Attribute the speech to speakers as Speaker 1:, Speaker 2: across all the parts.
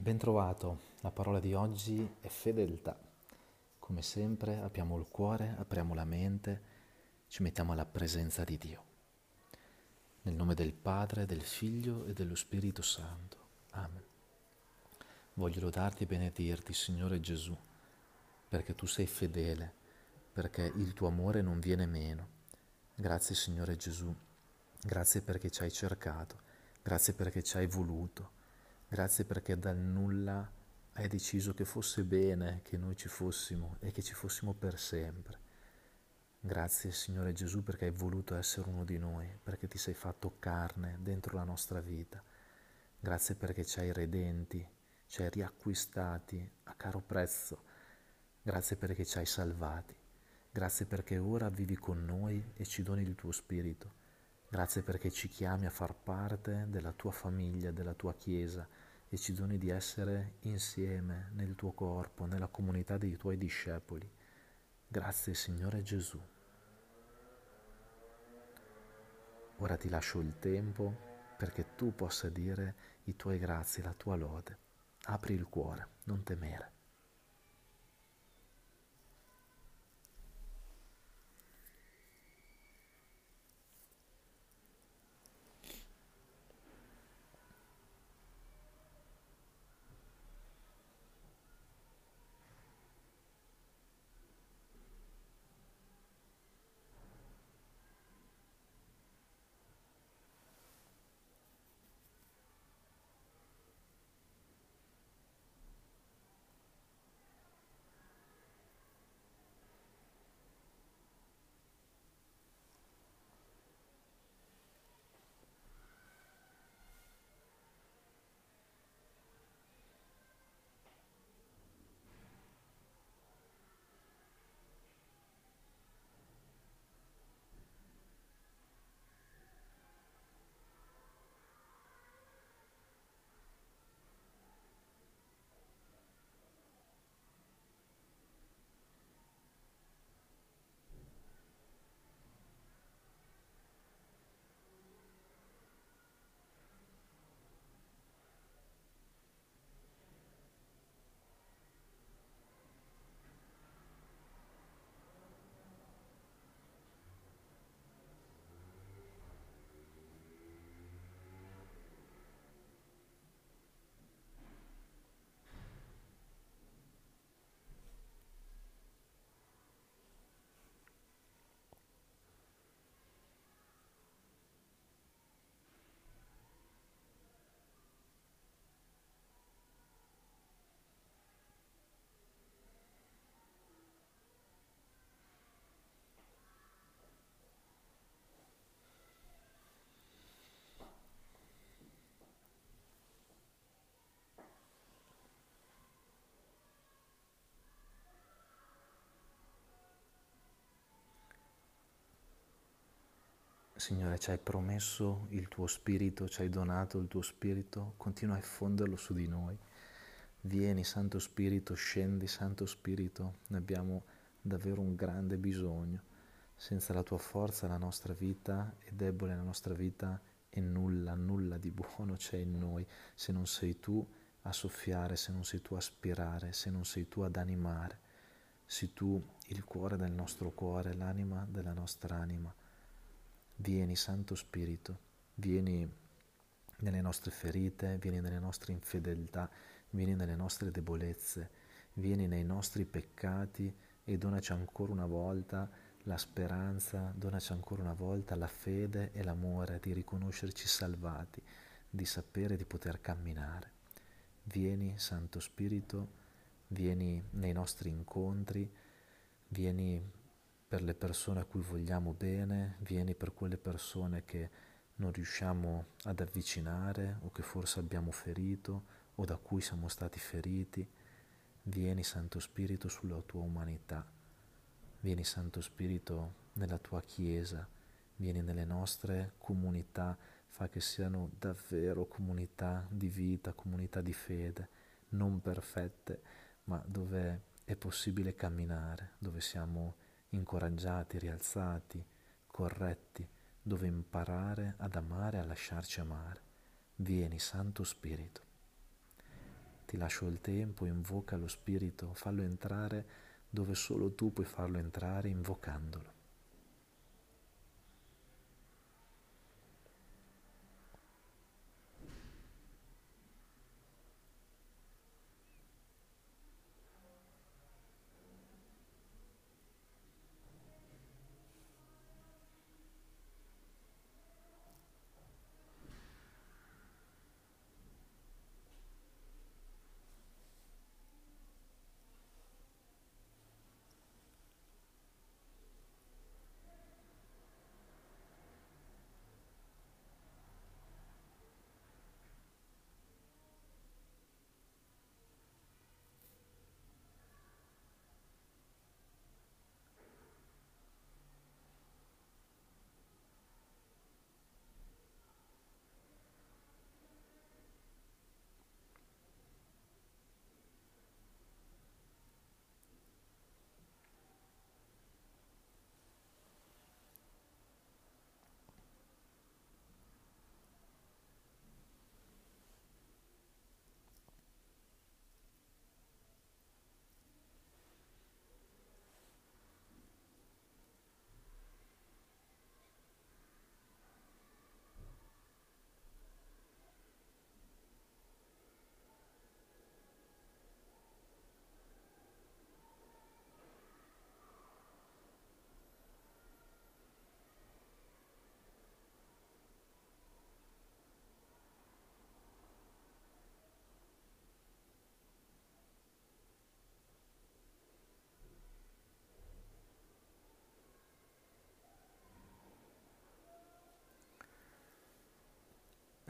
Speaker 1: Bentrovato, la parola di oggi è fedeltà. Come sempre apriamo il cuore, apriamo la mente, ci mettiamo alla presenza di Dio. Nel nome del Padre, del Figlio e dello Spirito Santo. Amen. Voglio lodarti e benedirti, Signore Gesù, perché tu sei fedele, perché il tuo amore non viene meno. Grazie, Signore Gesù. Grazie perché ci hai cercato. Grazie perché ci hai voluto. Grazie perché dal nulla hai deciso che fosse bene che noi ci fossimo e che ci fossimo per sempre. Grazie Signore Gesù perché hai voluto essere uno di noi, perché ti sei fatto carne dentro la nostra vita. Grazie perché ci hai redenti, ci hai riacquistati a caro prezzo. Grazie perché ci hai salvati. Grazie perché ora vivi con noi e ci doni il tuo spirito. Grazie perché ci chiami a far parte della tua famiglia, della tua Chiesa e ci doni di essere insieme nel tuo corpo, nella comunità dei tuoi discepoli. Grazie Signore Gesù. Ora ti lascio il tempo perché tu possa dire i tuoi grazie, la tua lode. Apri il cuore, non temere. Signore, ci hai promesso il tuo spirito, ci hai donato il tuo spirito, continua a effonderlo su di noi. Vieni, Santo Spirito, scendi, Santo Spirito, ne abbiamo davvero un grande bisogno. Senza la tua forza la nostra vita è debole, la nostra vita è nulla, nulla di buono c'è in noi se non sei tu a soffiare, se non sei tu a spirare, se non sei tu ad animare. Sei tu il cuore del nostro cuore, l'anima della nostra anima. Vieni Santo Spirito, vieni nelle nostre ferite, vieni nelle nostre infedeltà, vieni nelle nostre debolezze, vieni nei nostri peccati e donaci ancora una volta la speranza, donaci ancora una volta la fede e l'amore di riconoscerci salvati, di sapere di poter camminare. Vieni Santo Spirito, vieni nei nostri incontri, vieni per le persone a cui vogliamo bene, vieni per quelle persone che non riusciamo ad avvicinare o che forse abbiamo ferito o da cui siamo stati feriti. Vieni Santo Spirito sulla tua umanità, vieni Santo Spirito nella tua Chiesa, vieni nelle nostre comunità, fa che siano davvero comunità di vita, comunità di fede, non perfette, ma dove è possibile camminare, dove siamo incoraggiati, rialzati, corretti, dove imparare ad amare e a lasciarci amare. Vieni, Santo Spirito. Ti lascio il tempo, invoca lo Spirito, fallo entrare dove solo tu puoi farlo entrare invocandolo.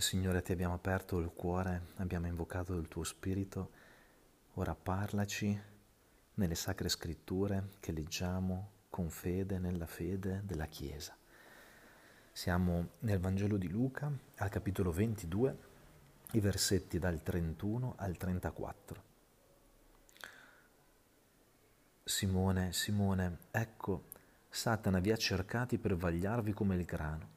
Speaker 1: Signore, ti abbiamo aperto il cuore, abbiamo invocato il tuo Spirito, ora parlaci nelle sacre scritture che leggiamo con fede nella fede della Chiesa. Siamo nel Vangelo di Luca, al capitolo 22, i versetti dal 31 al 34. Simone, Simone, ecco, Satana vi ha cercati per vagliarvi come il grano,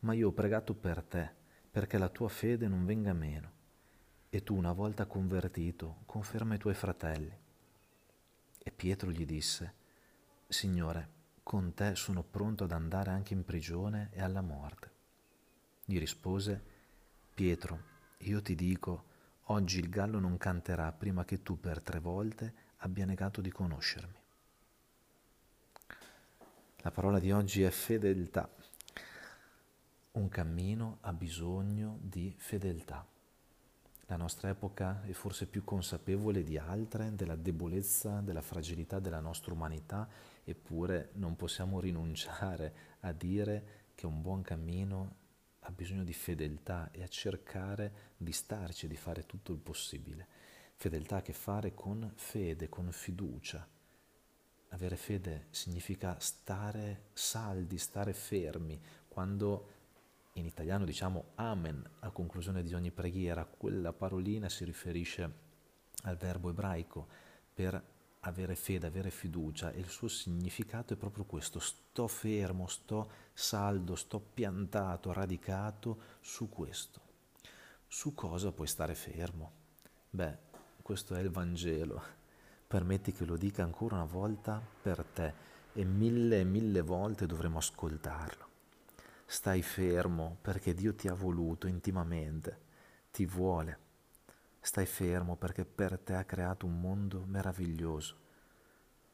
Speaker 1: ma io ho pregato per te perché la tua fede non venga meno, e tu una volta convertito conferma i tuoi fratelli. E Pietro gli disse, Signore, con te sono pronto ad andare anche in prigione e alla morte. Gli rispose, Pietro, io ti dico, oggi il gallo non canterà prima che tu per tre volte abbia negato di conoscermi. La parola di oggi è fedeltà un cammino ha bisogno di fedeltà. La nostra epoca è forse più consapevole di altre della debolezza, della fragilità della nostra umanità, eppure non possiamo rinunciare a dire che un buon cammino ha bisogno di fedeltà e a cercare di starci di fare tutto il possibile. Fedeltà a che fare con fede, con fiducia. Avere fede significa stare saldi, stare fermi, quando in italiano diciamo amen a conclusione di ogni preghiera, quella parolina si riferisce al verbo ebraico per avere fede, avere fiducia e il suo significato è proprio questo, sto fermo, sto saldo, sto piantato, radicato su questo. Su cosa puoi stare fermo? Beh, questo è il Vangelo. Permetti che lo dica ancora una volta per te e mille e mille volte dovremo ascoltarlo. Stai fermo perché Dio ti ha voluto intimamente, ti vuole. Stai fermo perché per te ha creato un mondo meraviglioso.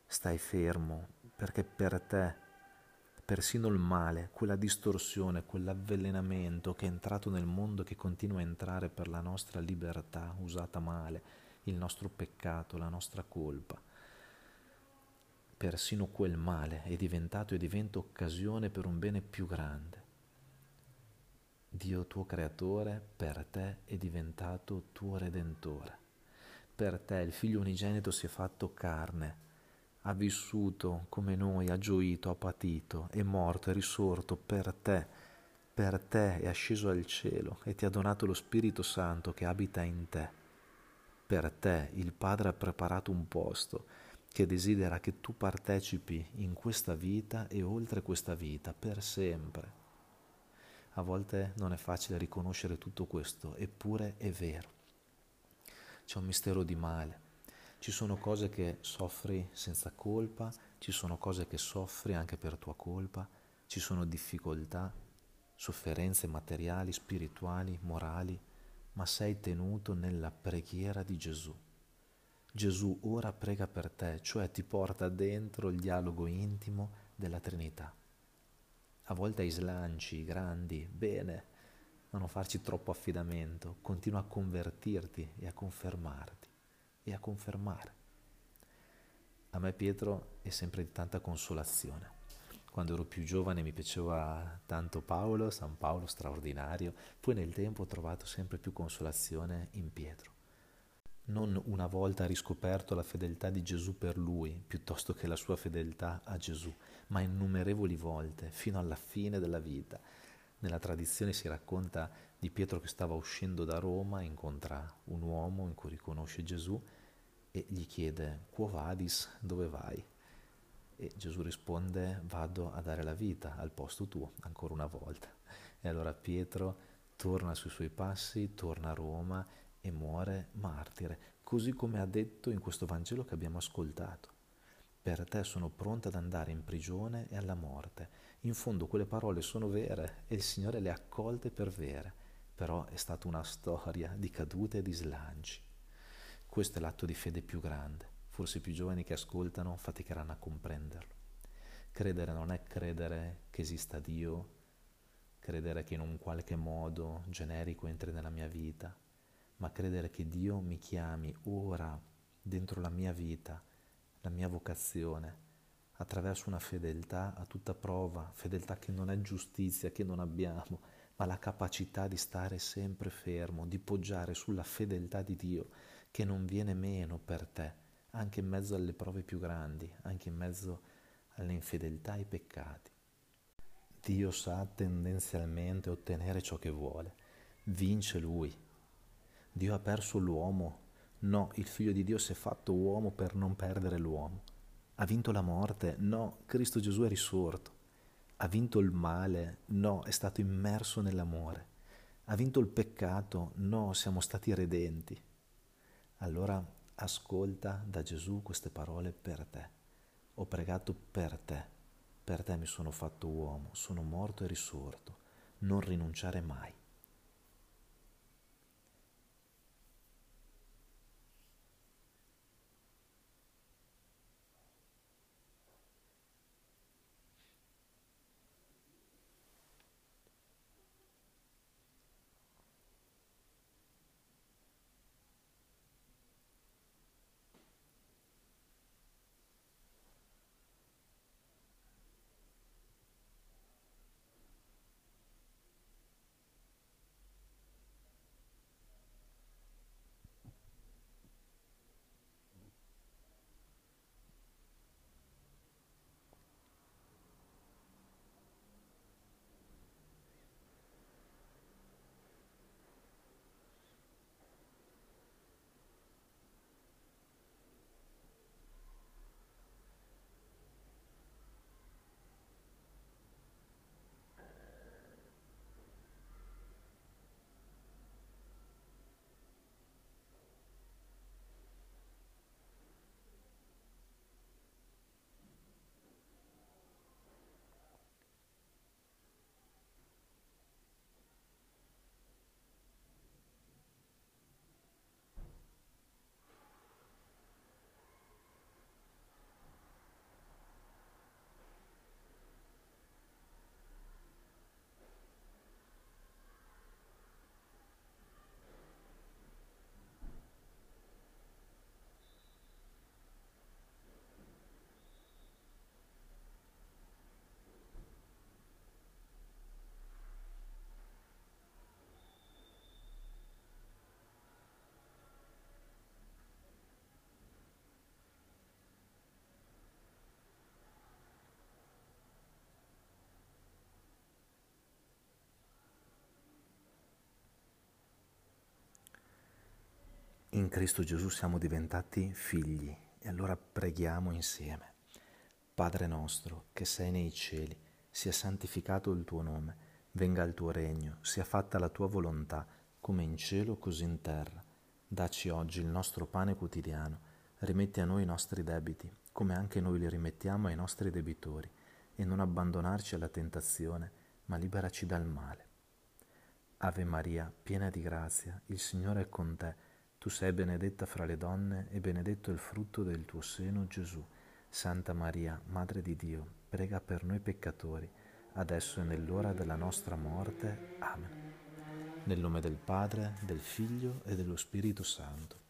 Speaker 1: Stai fermo perché per te persino il male, quella distorsione, quell'avvelenamento che è entrato nel mondo e che continua a entrare per la nostra libertà usata male, il nostro peccato, la nostra colpa. Persino quel male è diventato e diventa occasione per un bene più grande. Dio tuo creatore per te è diventato tuo redentore. Per te il figlio unigenito si è fatto carne, ha vissuto come noi, ha gioito, ha patito, è morto, è risorto per te, per te è asceso al cielo e ti ha donato lo Spirito Santo che abita in te. Per te il Padre ha preparato un posto che desidera che tu partecipi in questa vita e oltre questa vita per sempre a volte non è facile riconoscere tutto questo, eppure è vero. c'è un mistero di male. Ci sono cose che soffri senza colpa, ci sono cose che soffri anche per tua colpa, ci sono difficoltà, sofferenze materiali, spirituali, morali, ma sei tenuto nella preghiera di Gesù. Gesù ora prega per te, cioè ti porta dentro il dialogo intimo della Trinità. A volte hai slanci grandi, bene, ma non farci troppo affidamento, continua a convertirti e a confermarti e a confermare. A me Pietro è sempre di tanta consolazione. Quando ero più giovane mi piaceva tanto Paolo, San Paolo straordinario, poi nel tempo ho trovato sempre più consolazione in Pietro non una volta riscoperto la fedeltà di Gesù per lui, piuttosto che la sua fedeltà a Gesù, ma innumerevoli volte, fino alla fine della vita. Nella tradizione si racconta di Pietro che stava uscendo da Roma, incontra un uomo in cui riconosce Gesù e gli chiede, Quo vadis, dove vai? E Gesù risponde, vado a dare la vita al posto tuo, ancora una volta. E allora Pietro torna sui suoi passi, torna a Roma e muore martire, così come ha detto in questo Vangelo che abbiamo ascoltato. Per te sono pronta ad andare in prigione e alla morte. In fondo quelle parole sono vere e il Signore le ha accolte per vere, però è stata una storia di cadute e di slanci. Questo è l'atto di fede più grande. Forse i più giovani che ascoltano faticheranno a comprenderlo. Credere non è credere che esista Dio, credere che in un qualche modo generico entri nella mia vita, ma credere che Dio mi chiami ora dentro la mia vita, la mia vocazione, attraverso una fedeltà a tutta prova, fedeltà che non è giustizia, che non abbiamo, ma la capacità di stare sempre fermo, di poggiare sulla fedeltà di Dio, che non viene meno per te, anche in mezzo alle prove più grandi, anche in mezzo alle infedeltà e ai peccati. Dio sa tendenzialmente ottenere ciò che vuole, vince Lui, Dio ha perso l'uomo. No, il figlio di Dio si è fatto uomo per non perdere l'uomo. Ha vinto la morte. No, Cristo Gesù è risorto. Ha vinto il male. No, è stato immerso nell'amore. Ha vinto il peccato. No, siamo stati redenti. Allora ascolta da Gesù queste parole per te. Ho pregato per te. Per te mi sono fatto uomo, sono morto e risorto. Non rinunciare mai. In Cristo Gesù siamo diventati figli e allora preghiamo insieme. Padre nostro, che sei nei cieli, sia santificato il tuo nome, venga il tuo regno, sia fatta la tua volontà, come in cielo così in terra. Dacci oggi il nostro pane quotidiano, rimetti a noi i nostri debiti, come anche noi li rimettiamo ai nostri debitori, e non abbandonarci alla tentazione, ma liberaci dal male. Ave Maria, piena di grazia, il Signore è con te, tu sei benedetta fra le donne e benedetto il frutto del tuo seno, Gesù. Santa Maria, Madre di Dio, prega per noi peccatori, adesso e nell'ora della nostra morte. Amen. Nel nome del Padre, del Figlio e dello Spirito Santo.